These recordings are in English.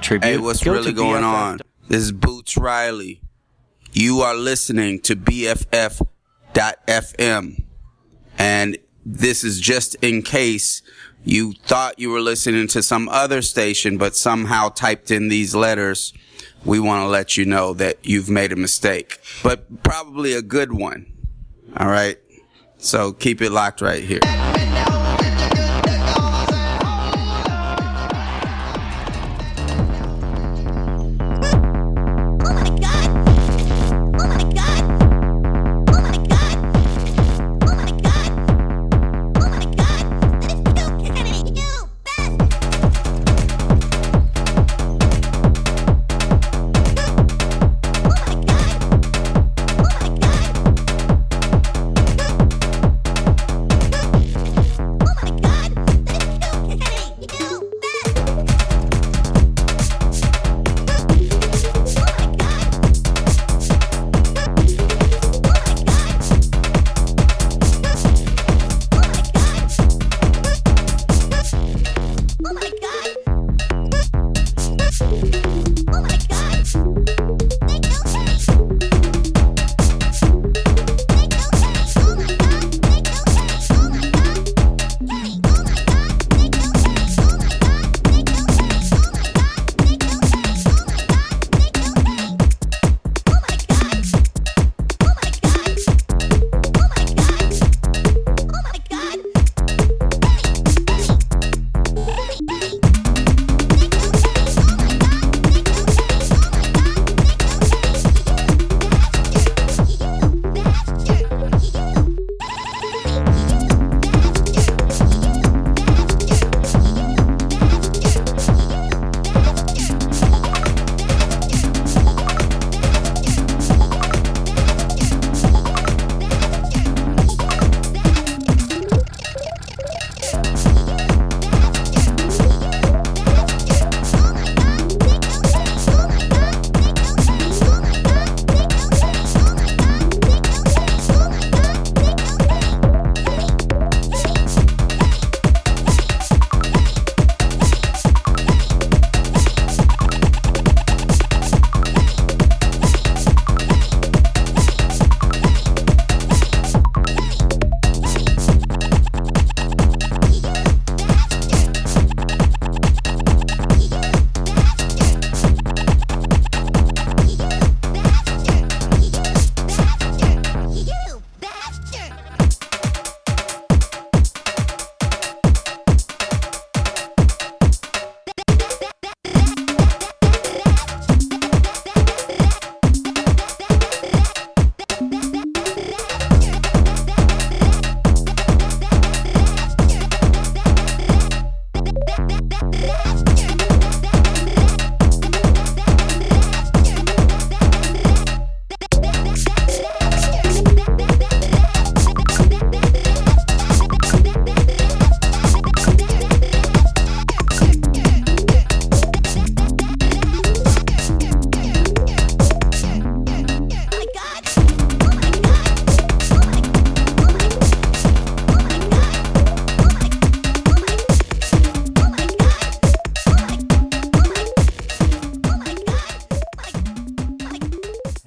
Tribute. Hey, what's Guilty really going BFF. on? This is Boots Riley. You are listening to BFF.FM. And this is just in case you thought you were listening to some other station, but somehow typed in these letters. We want to let you know that you've made a mistake, but probably a good one. All right. So keep it locked right here.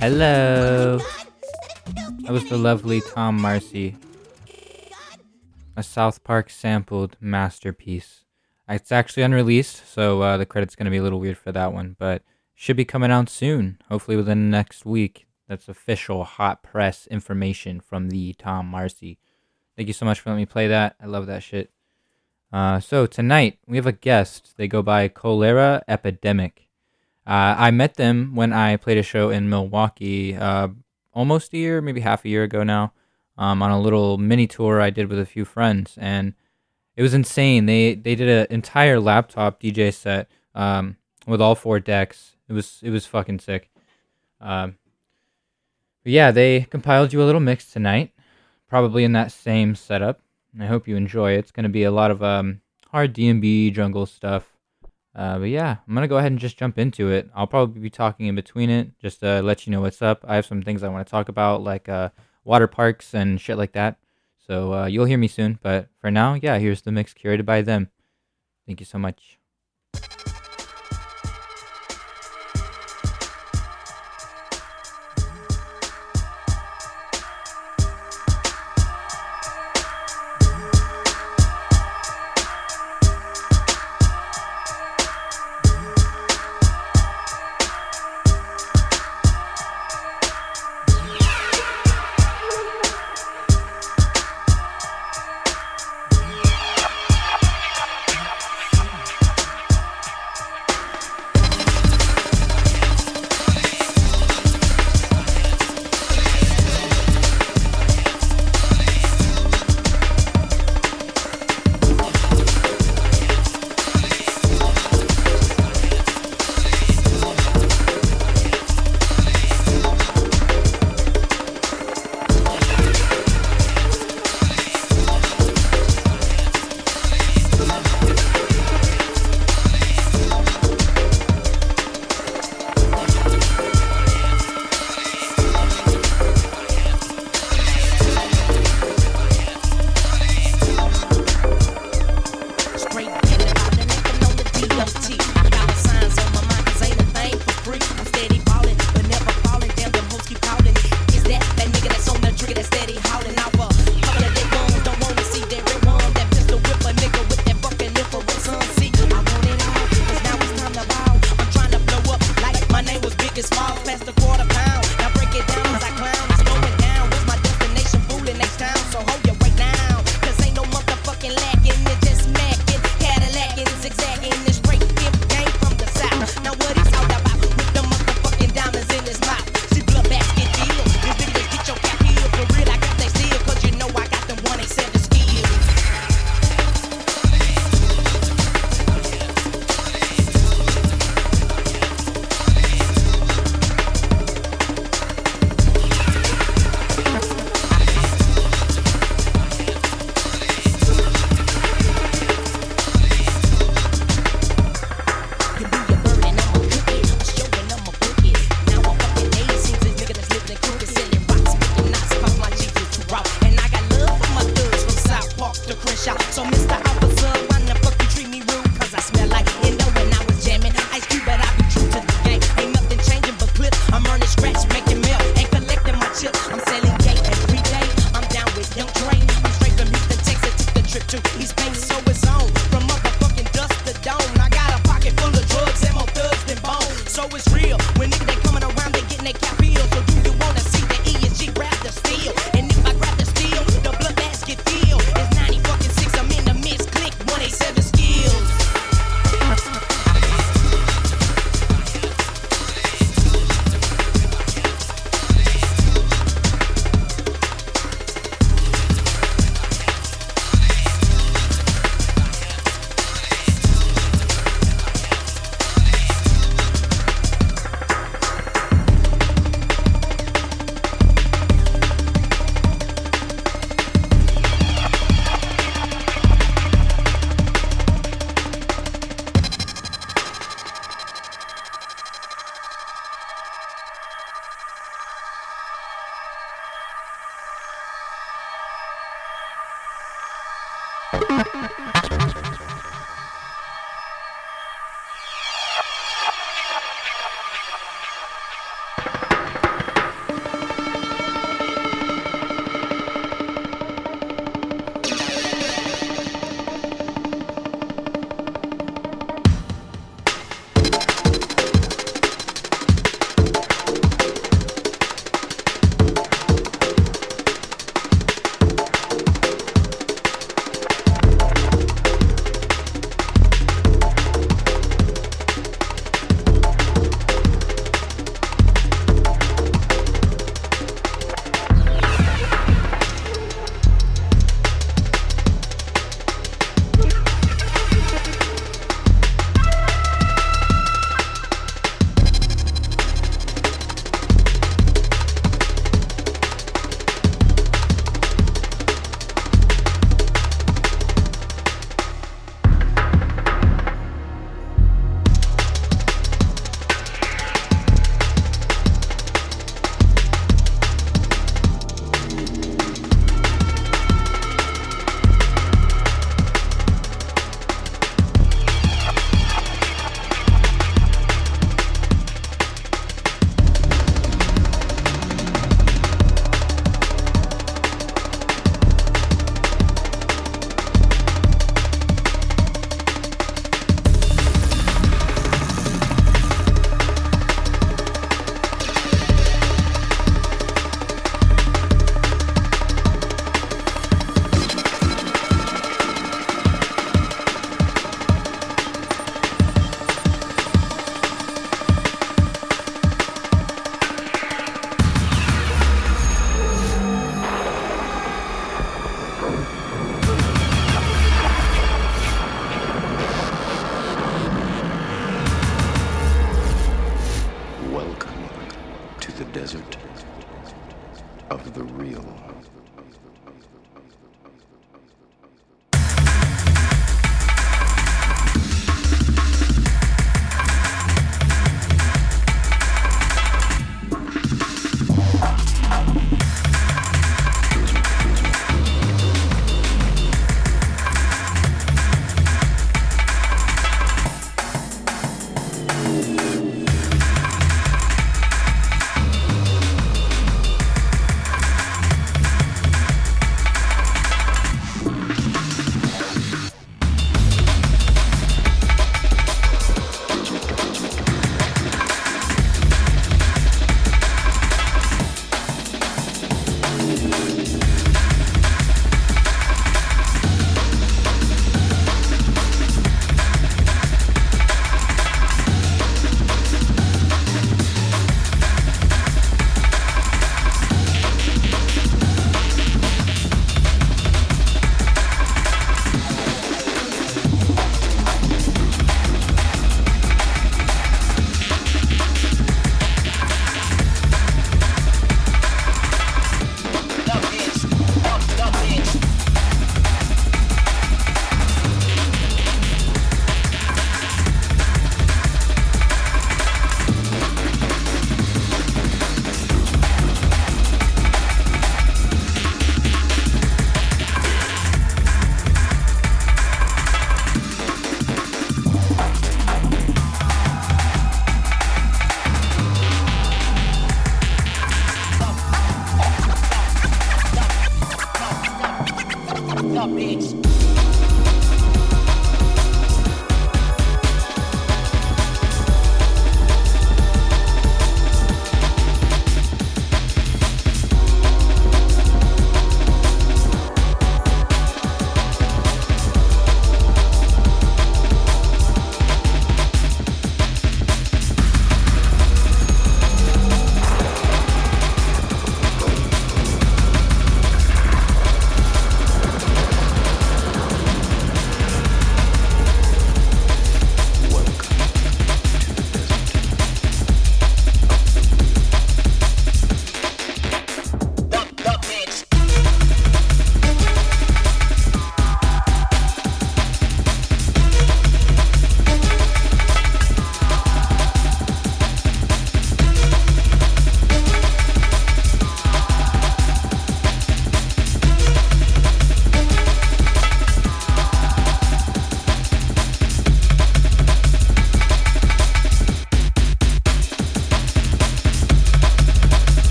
Hello. That was the lovely Tom Marcy. A South Park sampled masterpiece. It's actually unreleased, so uh, the credit's going to be a little weird for that one, but should be coming out soon, hopefully within the next week. That's official hot press information from the Tom Marcy. Thank you so much for letting me play that. I love that shit. Uh, so tonight we have a guest. They go by Cholera Epidemic. Uh, I met them when I played a show in Milwaukee uh, almost a year, maybe half a year ago now, um, on a little mini tour I did with a few friends, and it was insane. They they did an entire laptop DJ set um, with all four decks. It was it was fucking sick. Um, but yeah, they compiled you a little mix tonight, probably in that same setup. I hope you enjoy. It's going to be a lot of um, hard D&B jungle stuff. Uh, but yeah, I'm gonna go ahead and just jump into it. I'll probably be talking in between it, just to let you know what's up. I have some things I want to talk about, like uh, water parks and shit like that. So uh, you'll hear me soon. But for now, yeah, here's the mix curated by them. Thank you so much.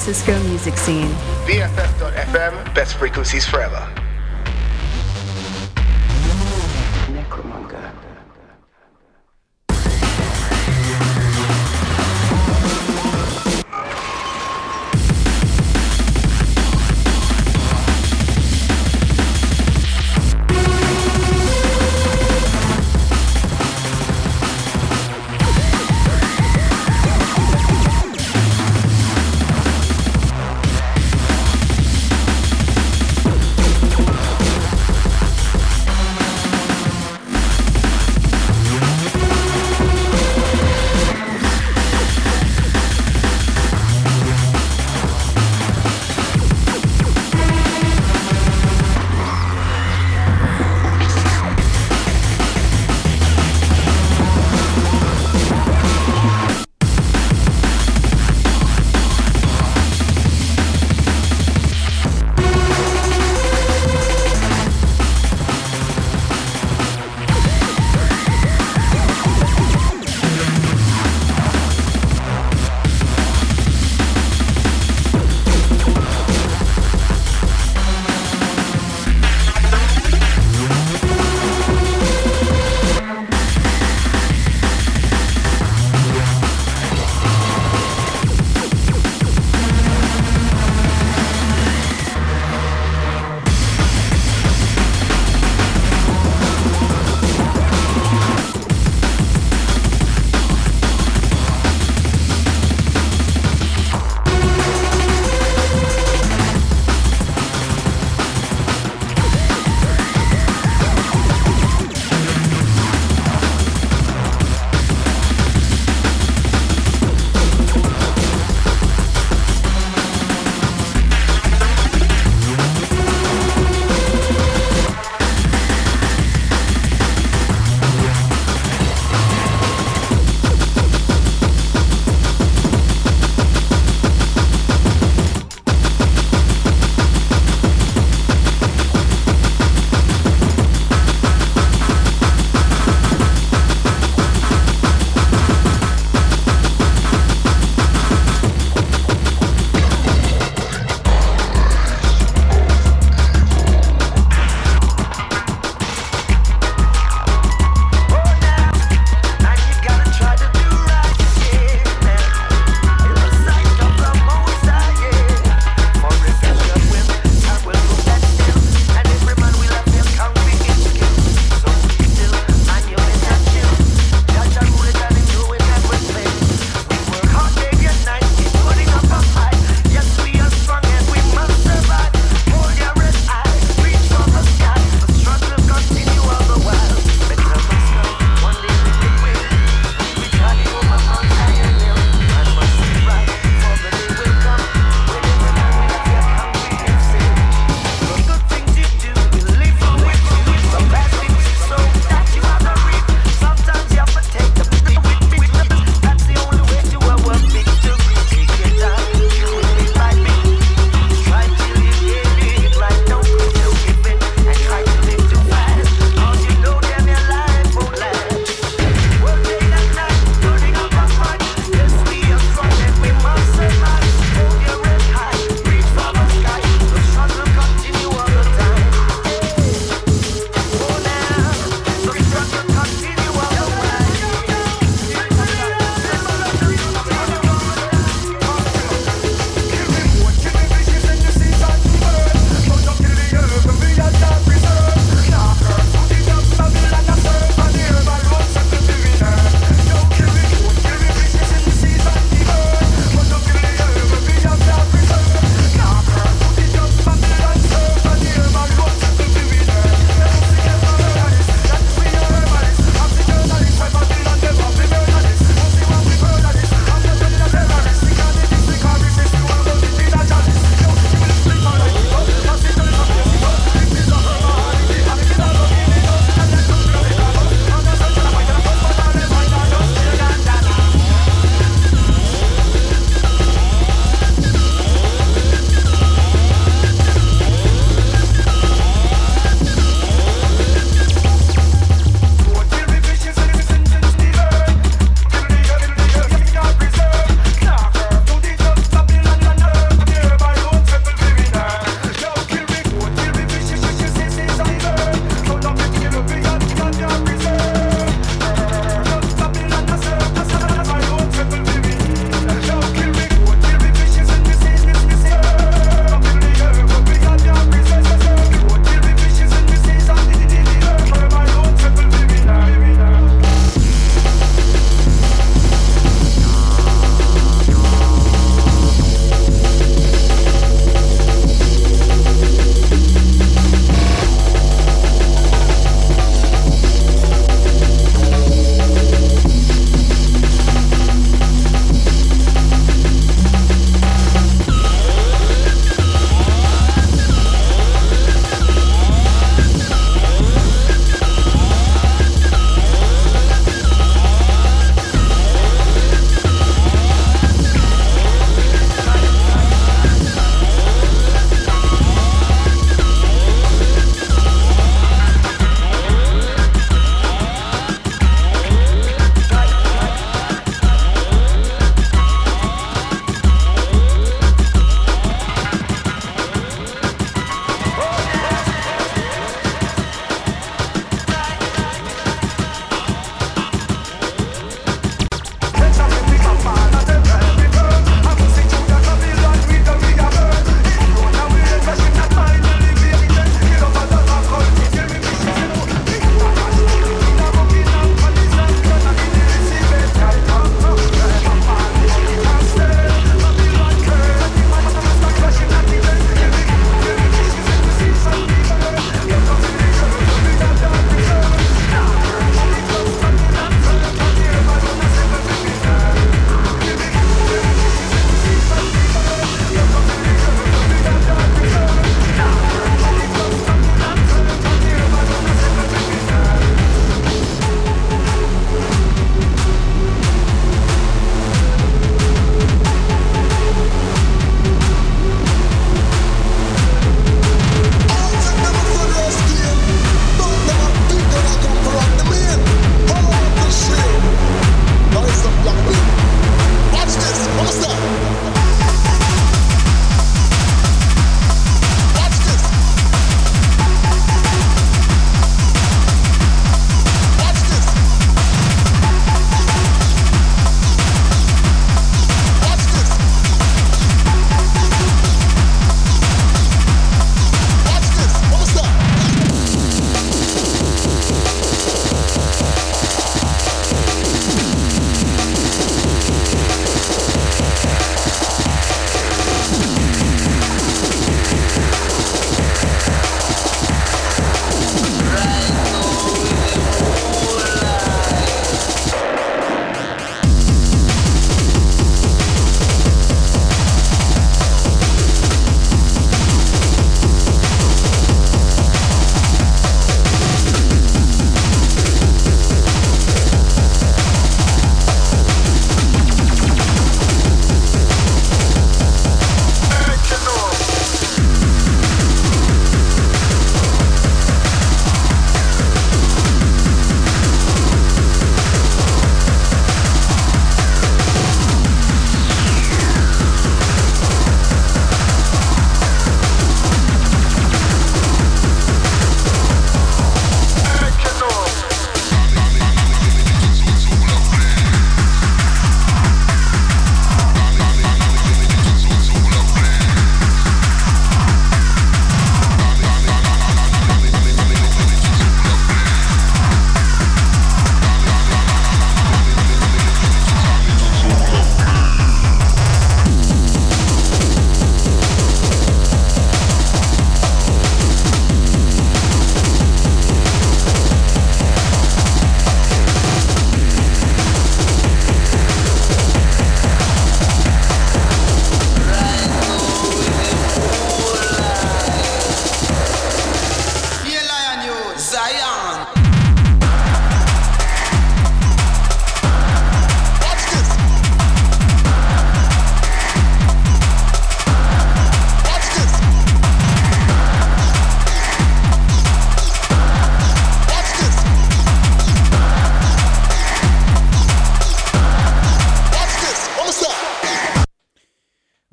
Francisco music scene. BFF.FM, best frequencies forever.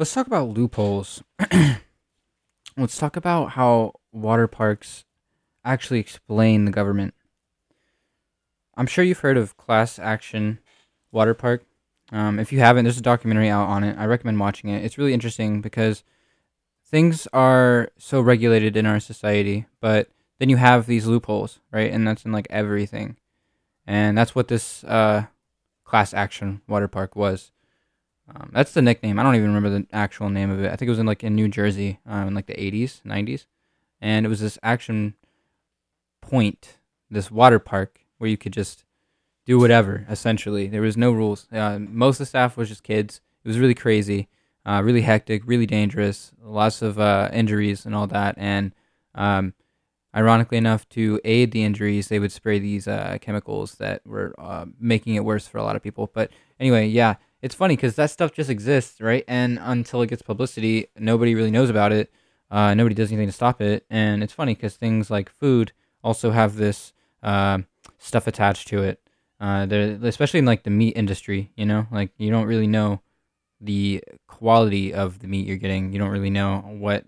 Let's talk about loopholes. Let's talk about how water parks actually explain the government. I'm sure you've heard of Class Action Water Park. Um, if you haven't, there's a documentary out on it. I recommend watching it. It's really interesting because things are so regulated in our society, but then you have these loopholes, right? And that's in like everything. And that's what this uh, class action water park was. Um, that's the nickname. I don't even remember the actual name of it. I think it was in like in New Jersey um, in like the 80s, 90s. And it was this action point, this water park where you could just do whatever, essentially. There was no rules. Uh, most of the staff was just kids. It was really crazy, uh, really hectic, really dangerous, lots of uh, injuries and all that. And um, ironically enough, to aid the injuries, they would spray these uh, chemicals that were uh, making it worse for a lot of people. But anyway, yeah, it's funny because that stuff just exists, right? And until it gets publicity, nobody really knows about it. Uh, nobody does anything to stop it. And it's funny because things like food also have this stuff attached to it. Uh, especially in like the meat industry, you know, like you don't really know the quality of the meat you're getting. You don't really know what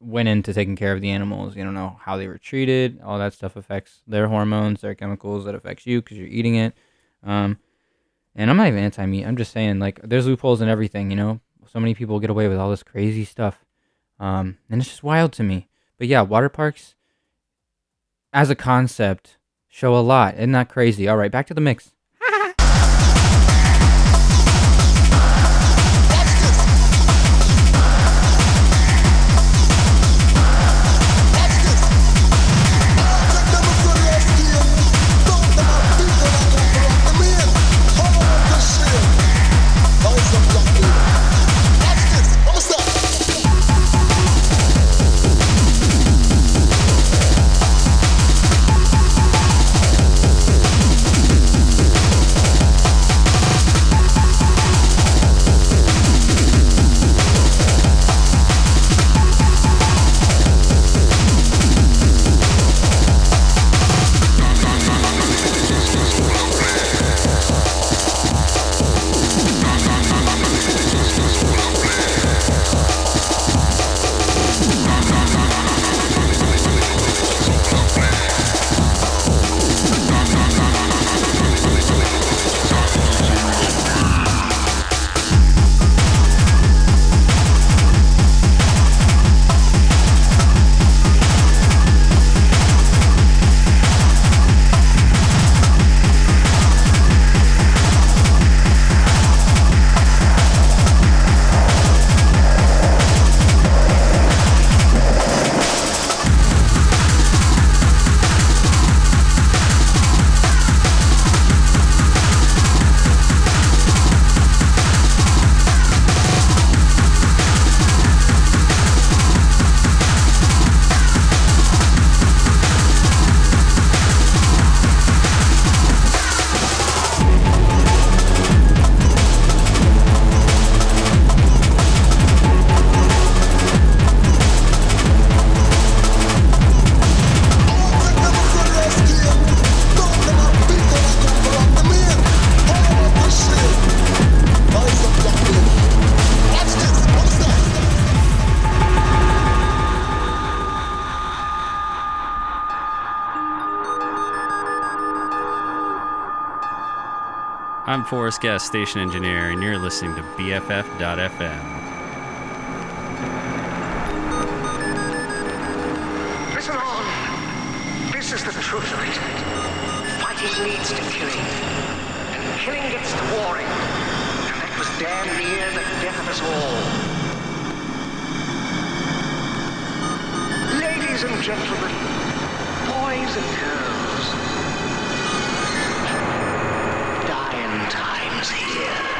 went into taking care of the animals. You don't know how they were treated. All that stuff affects their hormones, their chemicals that affects you because you're eating it. Um, and I'm not even anti-meat. I'm just saying like there's loopholes in everything. You know, so many people get away with all this crazy stuff, um, and it's just wild to me. But yeah, water parks as a concept show a lot. Isn't that crazy? All right, back to the mix. I'm Forrest Guest, station engineer, and you're listening to BFF.FM. Listen on. This is the truth of it. Fighting leads to killing. And killing gets to warring. And that was damn near the death of us all. Ladies and gentlemen, boys and girls, times here.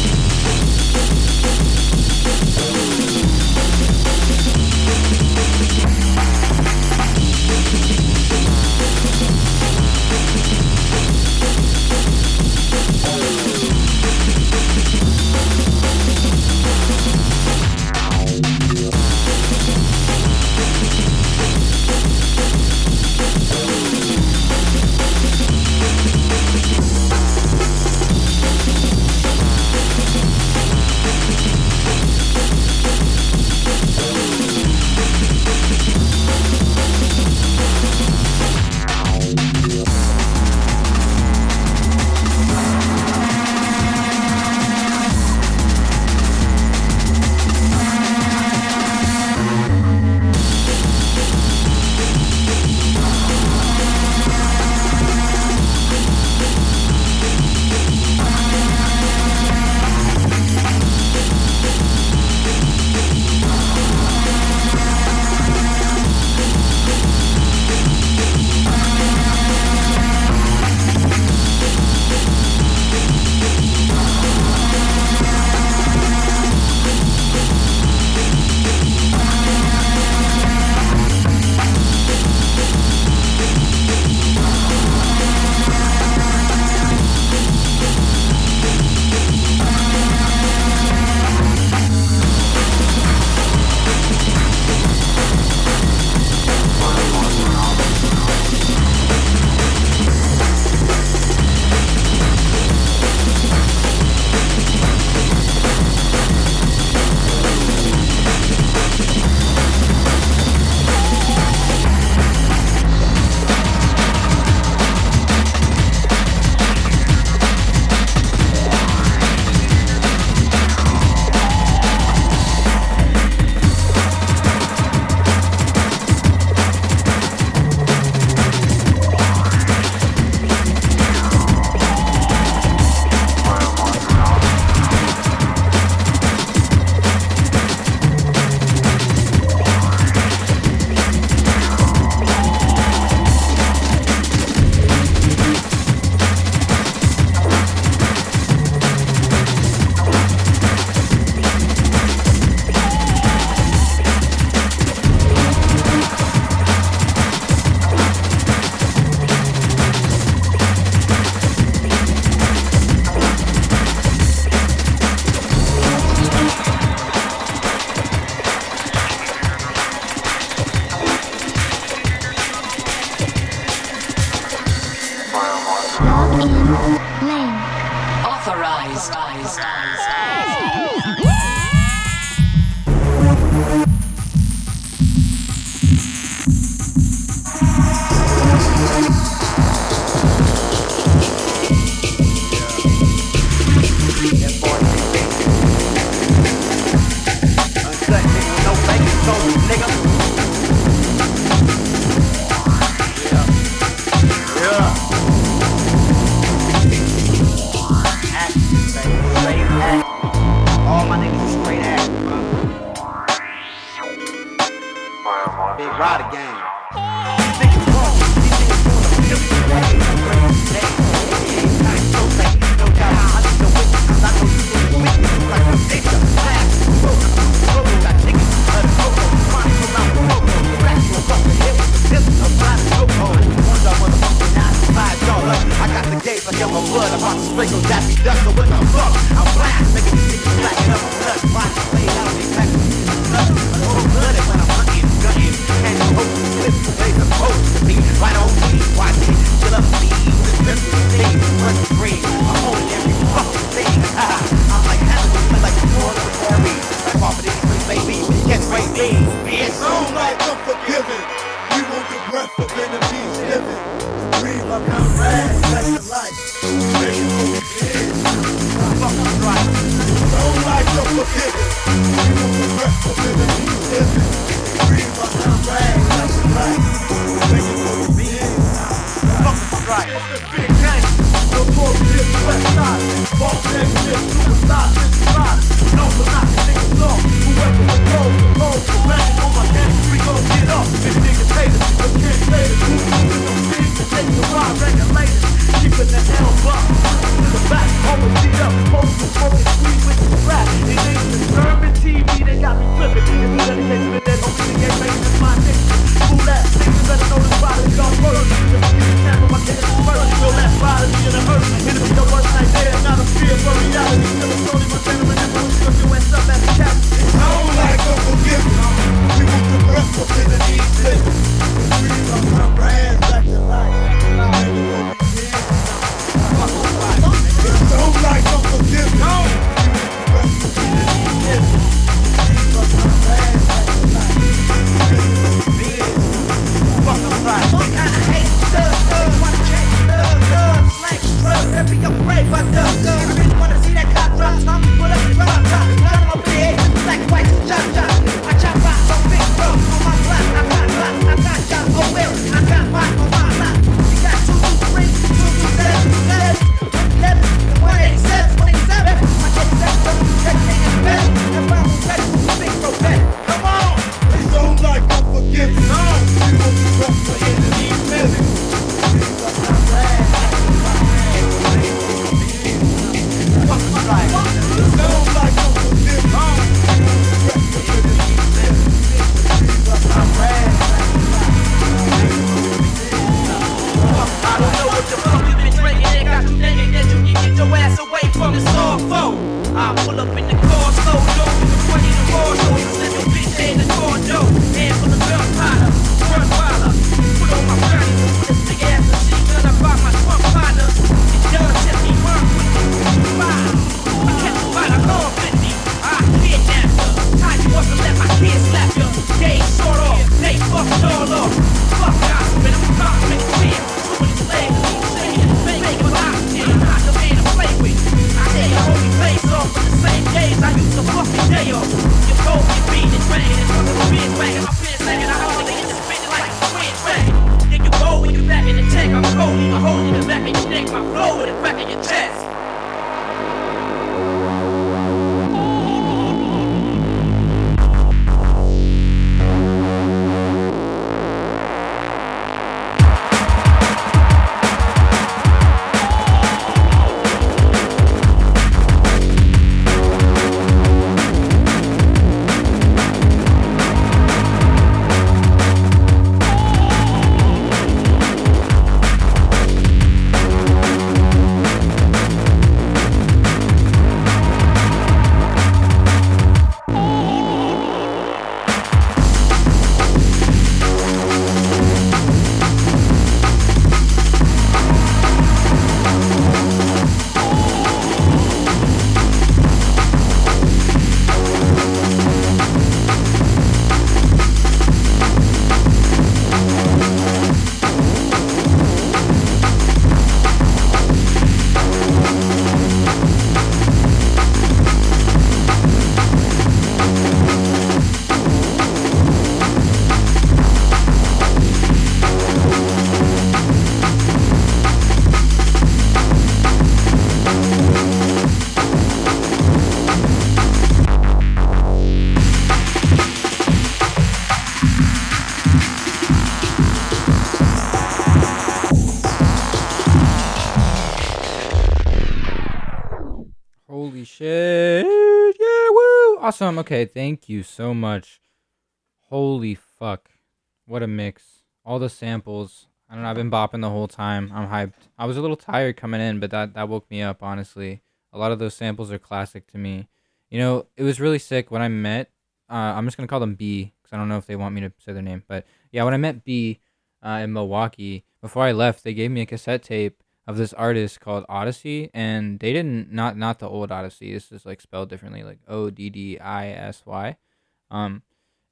Awesome. Okay, thank you so much. Holy fuck. What a mix. All the samples. I don't know, I've been bopping the whole time. I'm hyped. I was a little tired coming in, but that, that woke me up, honestly. A lot of those samples are classic to me. You know, it was really sick when I met, uh, I'm just going to call them B, because I don't know if they want me to say their name. But yeah, when I met B uh, in Milwaukee, before I left, they gave me a cassette tape of this artist called Odyssey, and they didn't not not the old Odyssey. This is like spelled differently, like O D D I S Y. Um,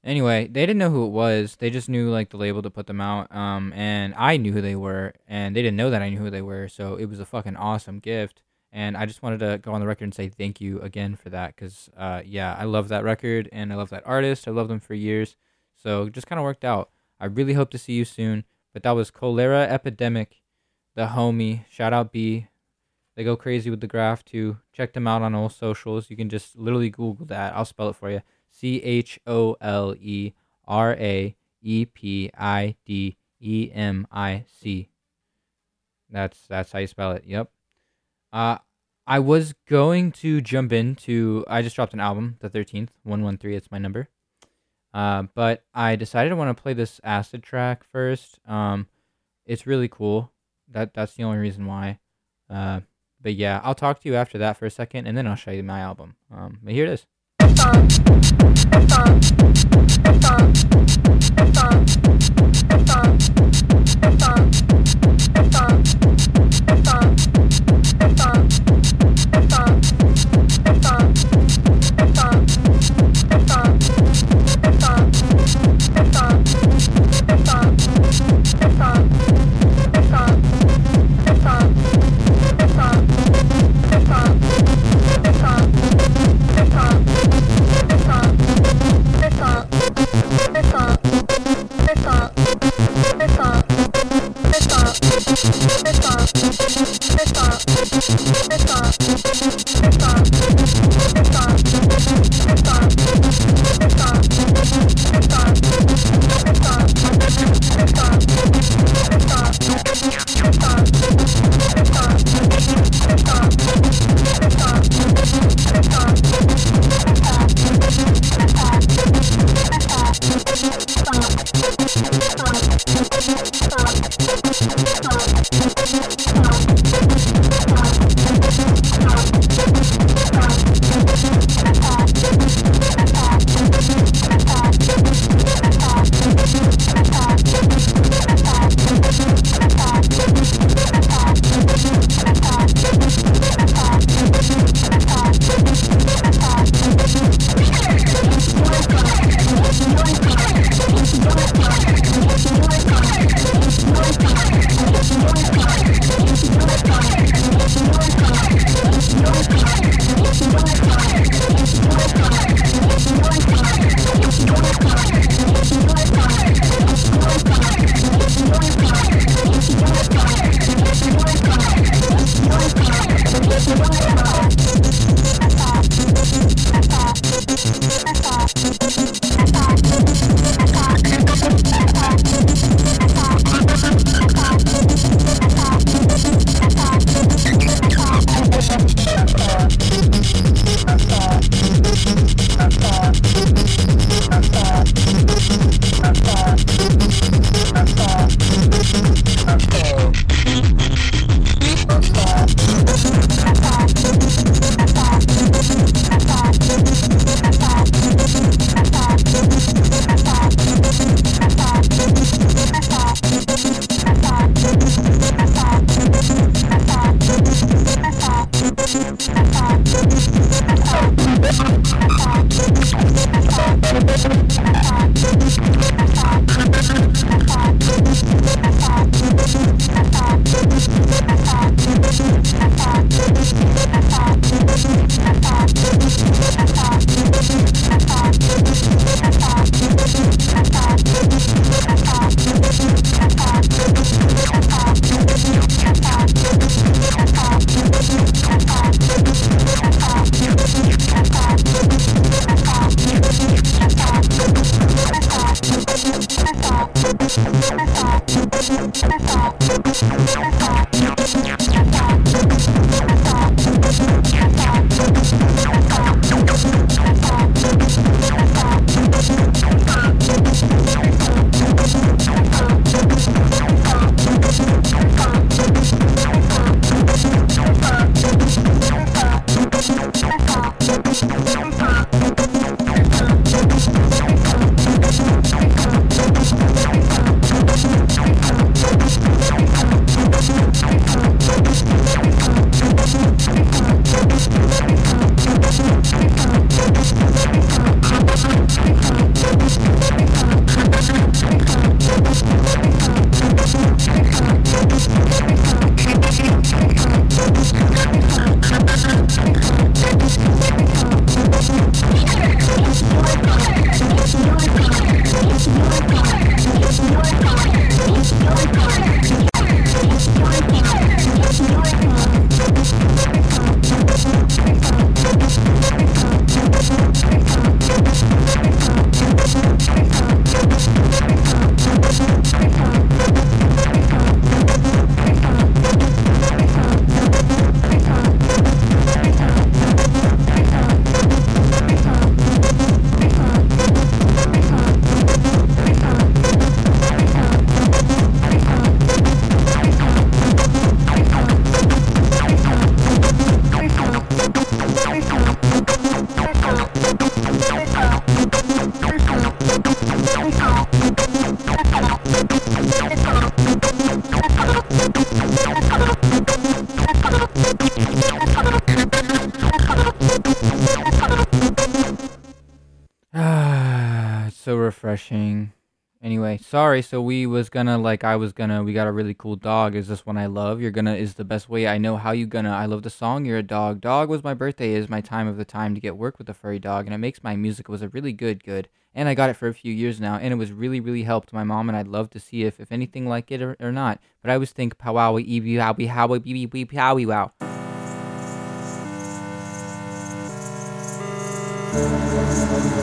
anyway, they didn't know who it was. They just knew like the label to put them out. Um, and I knew who they were, and they didn't know that I knew who they were. So it was a fucking awesome gift. And I just wanted to go on the record and say thank you again for that, because uh, yeah, I love that record and I love that artist. I love them for years. So it just kind of worked out. I really hope to see you soon. But that was Cholera Epidemic, the homie. Shout out B. They go crazy with the graph too. Check them out on all socials. You can just literally Google that. I'll spell it for you. C H O L E R A E P I D E M I C. That's that's how you spell it. Yep. Uh, I was going to jump into. I just dropped an album, the thirteenth, one one three. It's my number. Uh, but I decided I want to play this acid track first. Um, it's really cool. That that's the only reason why. Uh, but yeah, I'll talk to you after that for a second, and then I'll show you my album. Um, but here it is. Sorry. So we was gonna like I was gonna. We got a really cool dog. Is this one I love? You're gonna is the best way I know how you gonna. I love the song. You're a dog. Dog was my birthday. Is my time of the time to get work with a furry dog, and it makes my music was a really good good. And I got it for a few years now, and it was really really helped my mom. And I'd love to see if if anything like it or, or not. But I always think powowie eebie howie howie beep beep beep howie wow.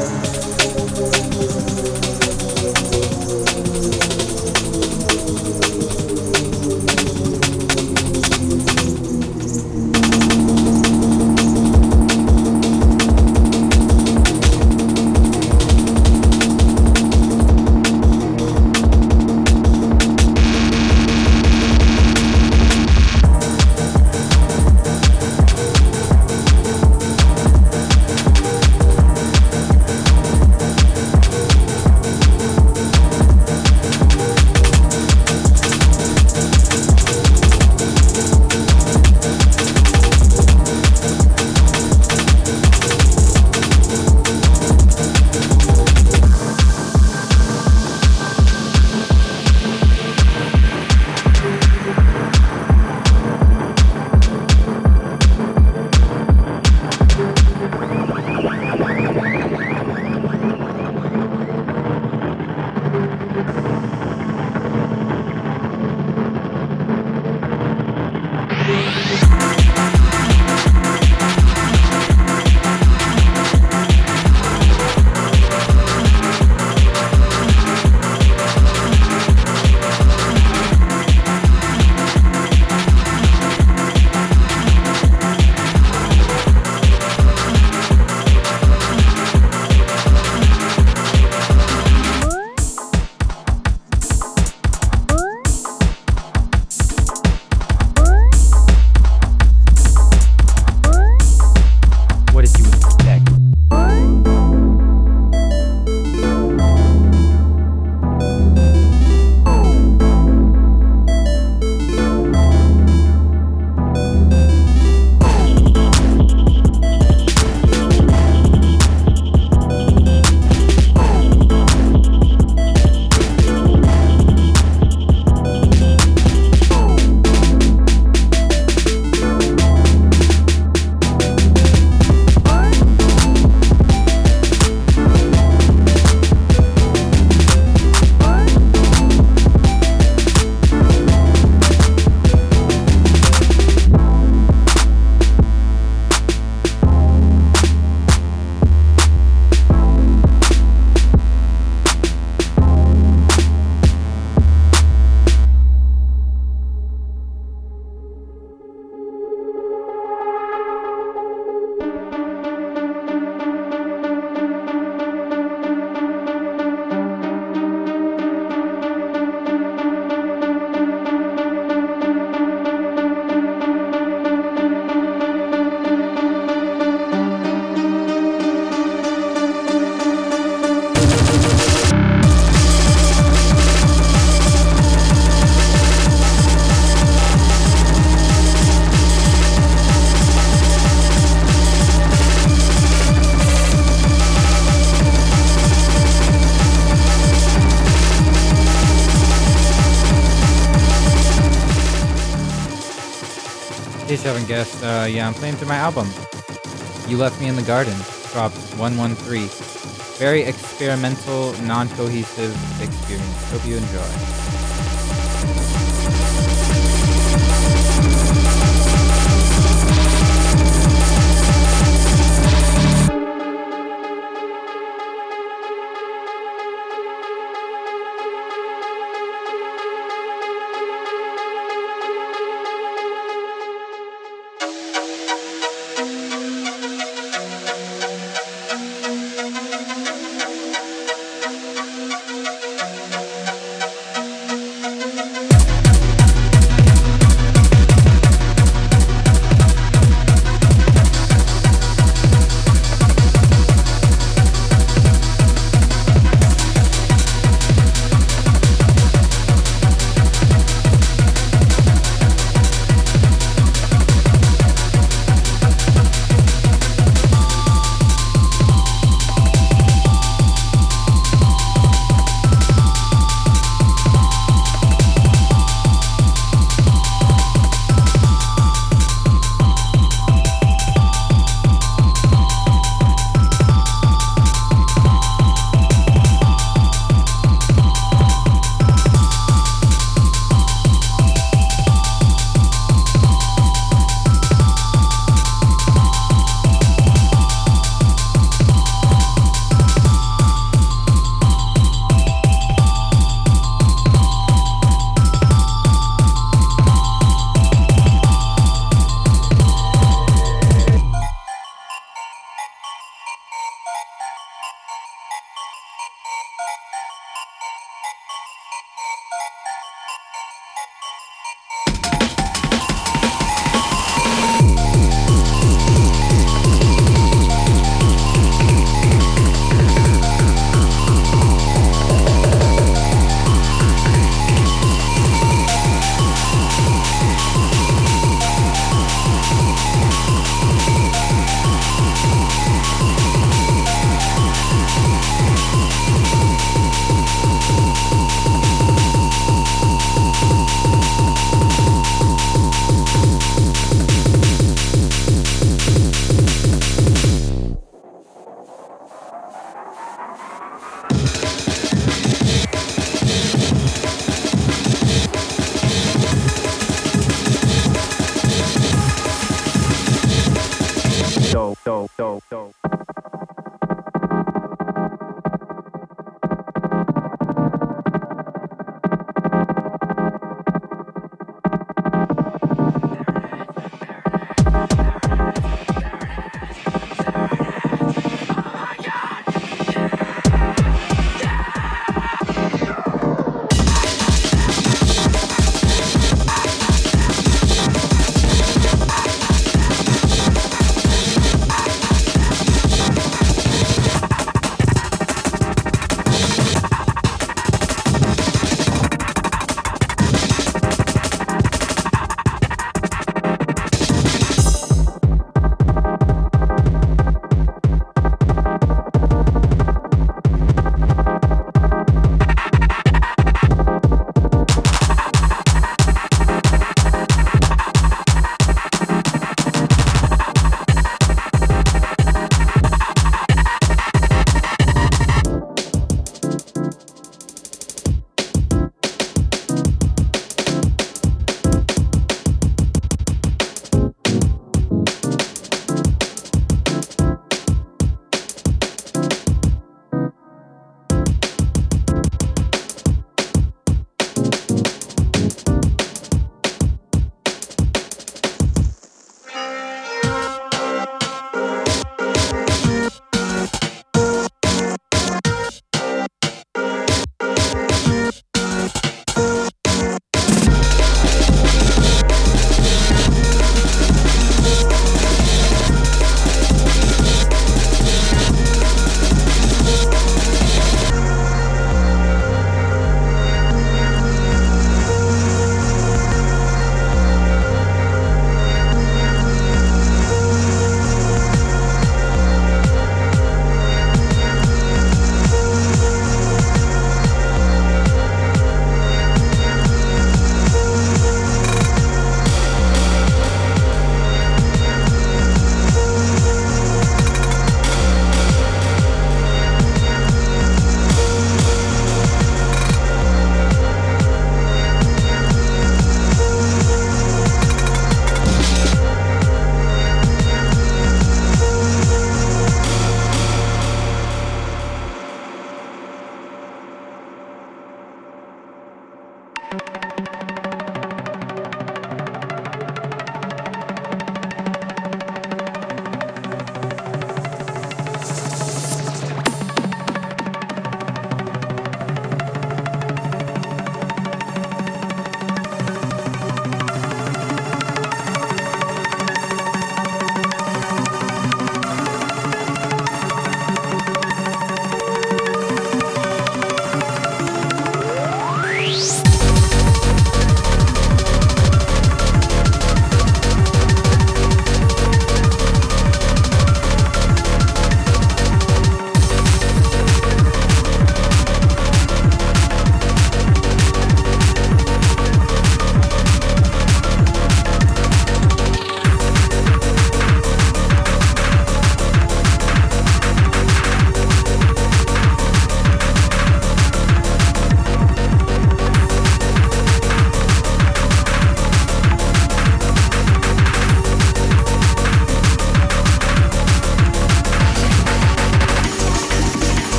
What Uh, yeah, I'm playing through my album. You Left Me in the Garden, dropped 113. Very experimental, non cohesive experience. Hope you enjoy.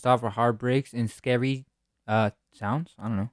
Stop for heartbreaks and scary uh sounds. I don't know.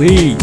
Lee.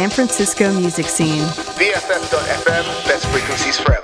San Francisco music scene. BFF.FM, best frequencies forever.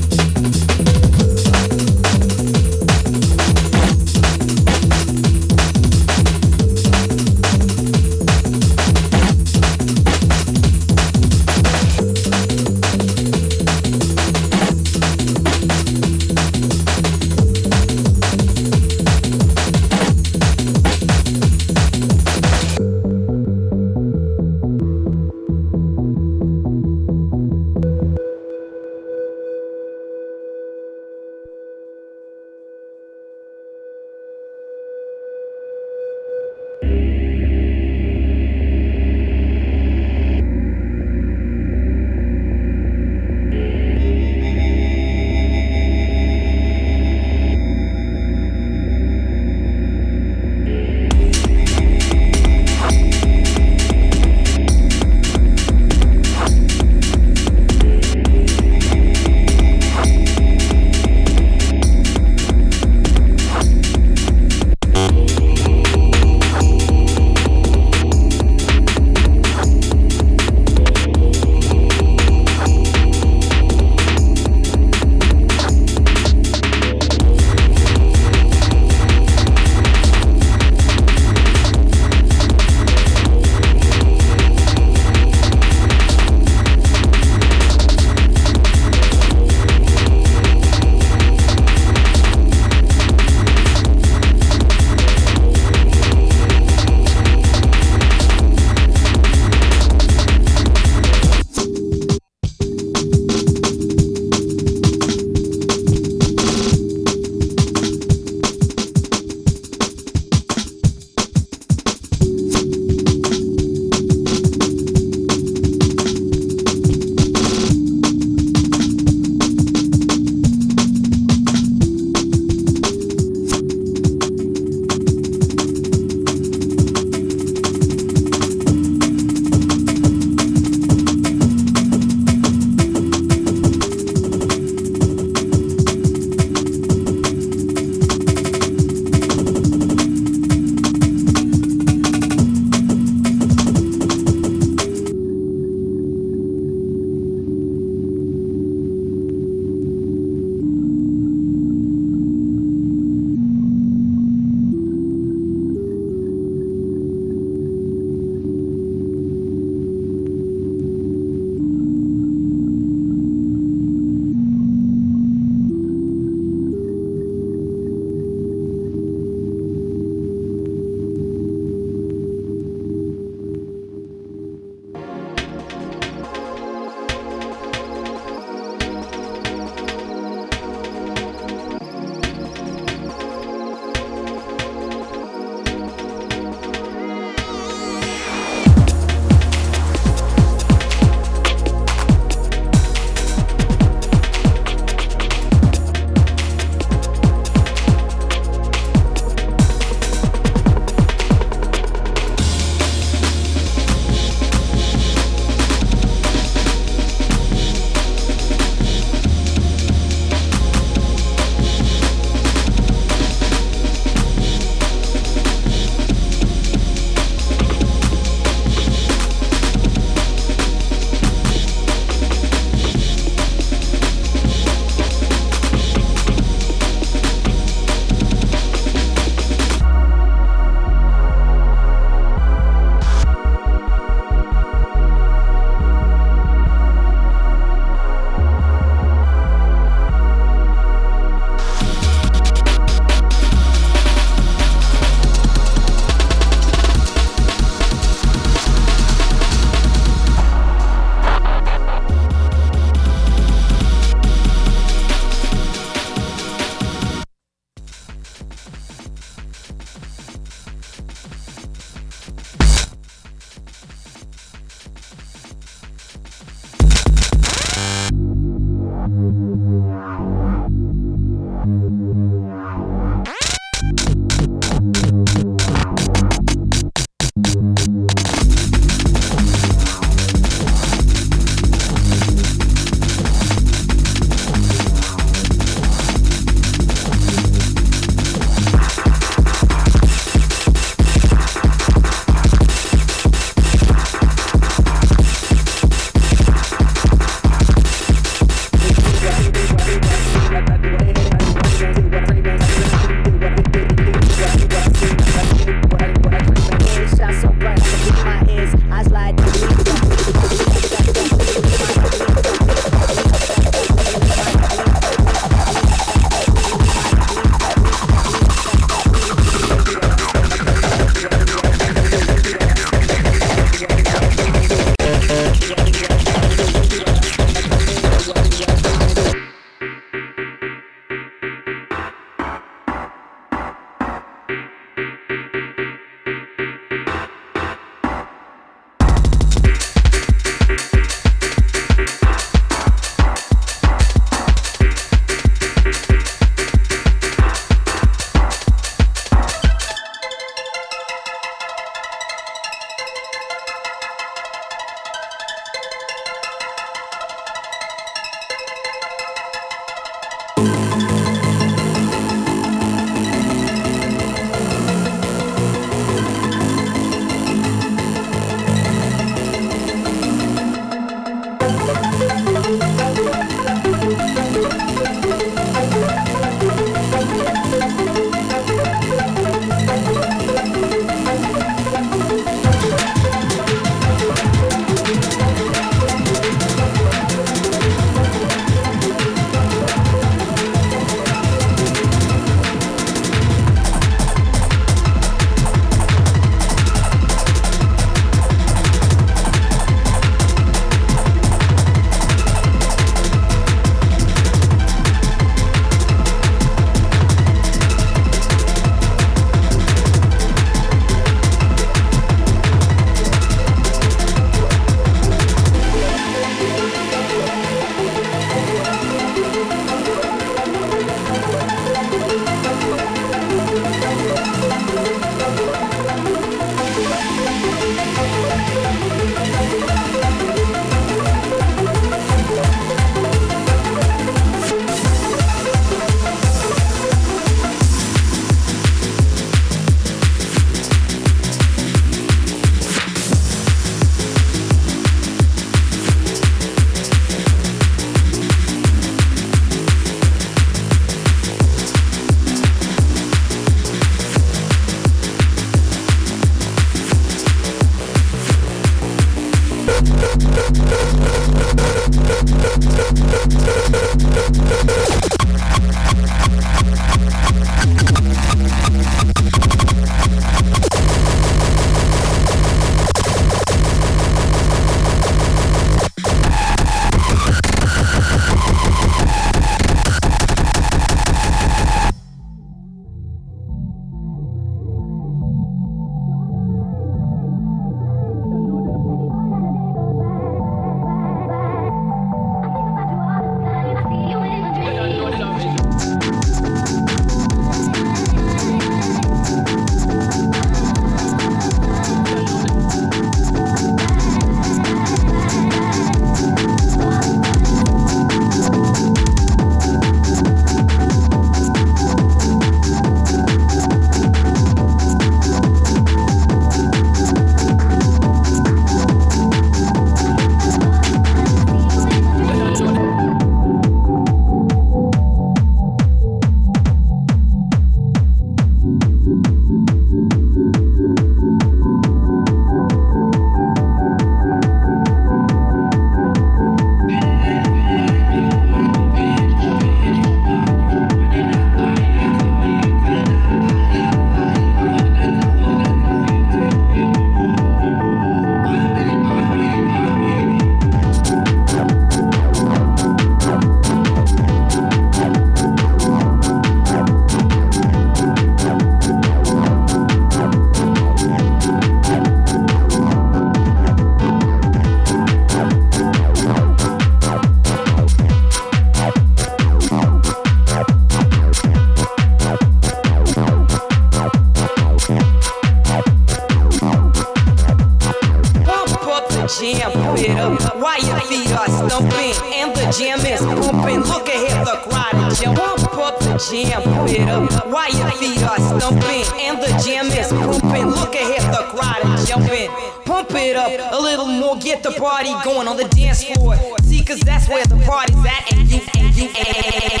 party going on the dance floor. See, cause that's where the party's at, and you, and you, and, you.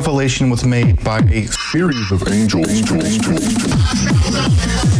revelation was made by a series of angels. angels, angels.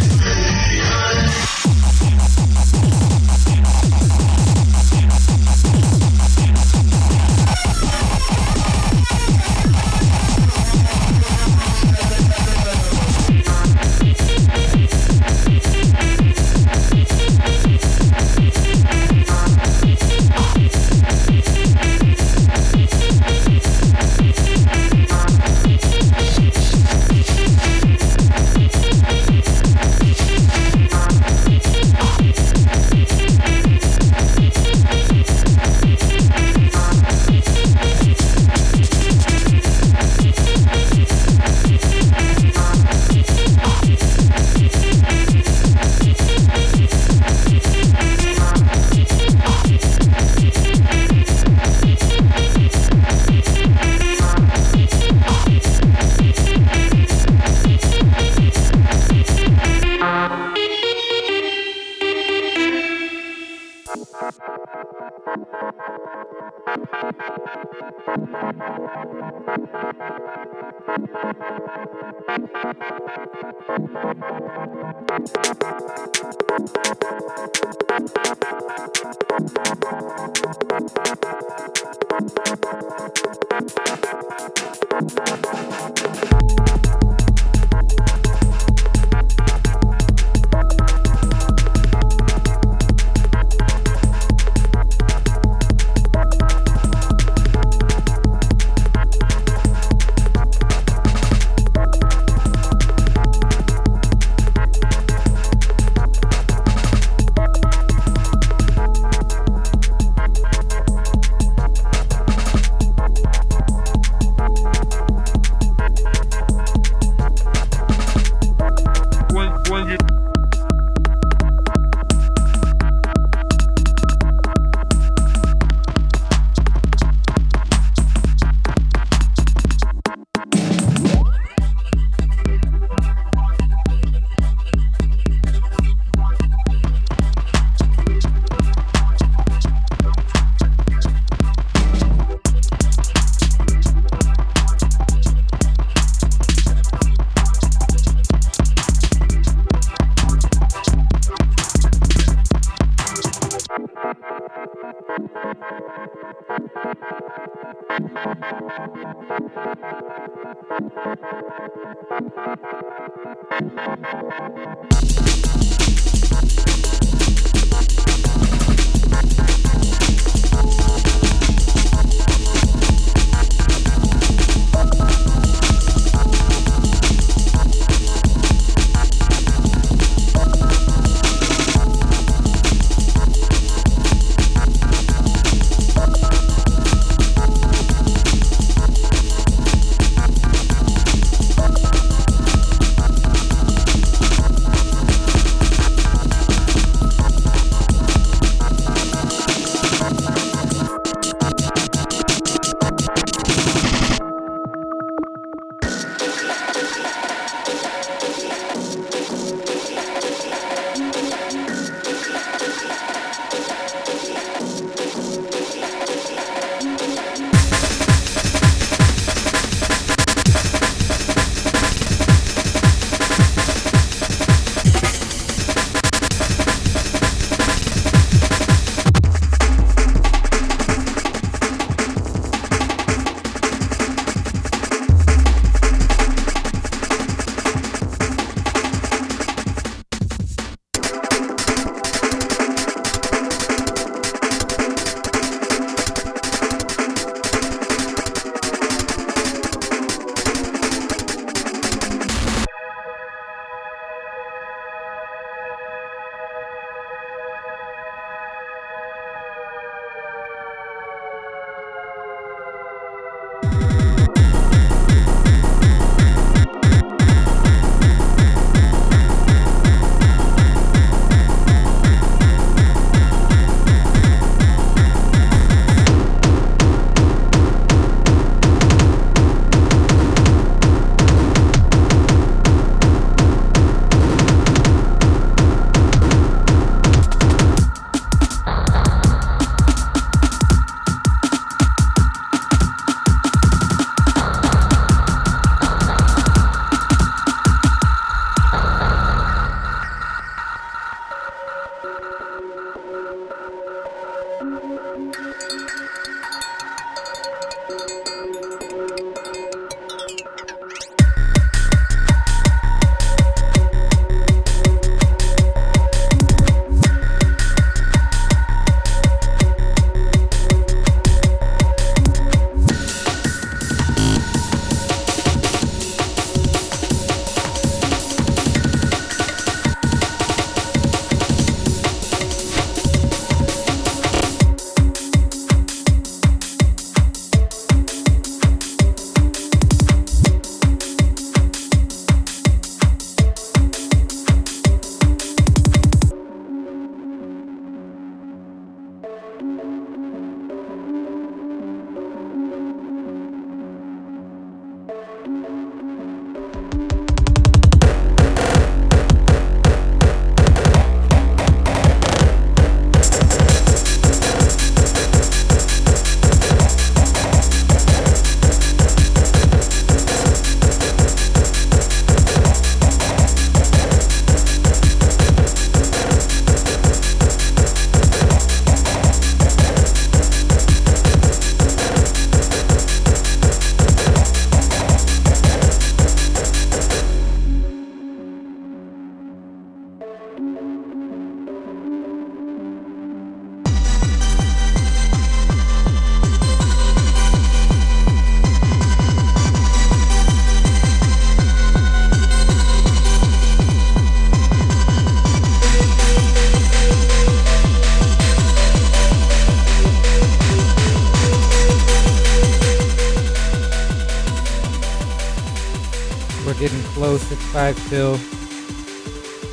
Getting close. It's five till.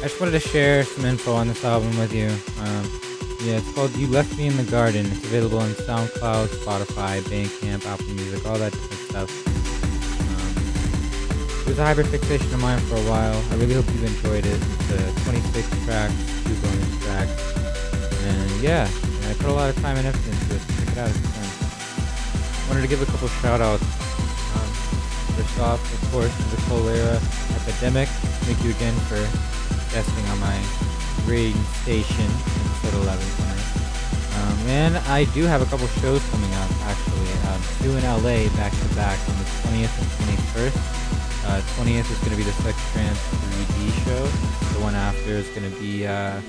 I just wanted to share some info on this album with you. Um, yeah, it's called "You Left Me in the Garden." It's available on SoundCloud, Spotify, Bandcamp, Apple Music, all that different stuff. Um, it was a hyperfixation of mine for a while. I really hope you've enjoyed it. It's uh, 26 tracks, two bonus tracks, and yeah, I put a lot of time and effort into it. Check it out you. Wanted to give a couple shout outs. Off, of course, the Cholera Epidemic. Thank you again for guesting on my radio station, episode 11 tonight. Um, and I do have a couple shows coming up, actually. Um, two in LA back to back on the 20th and 21st. Uh, 20th is going to be the Sex Trance 3D show. The one after is going to be uh,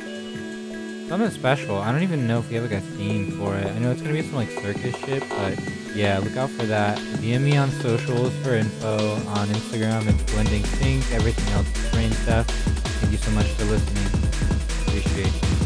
something special. I don't even know if we have like a theme for it. I know it's to be some like circus shit, but yeah, look out for that. DM me on socials for info on Instagram. It's Blending Sync. Everything else is brain stuff. Thank you so much for listening. Appreciate you.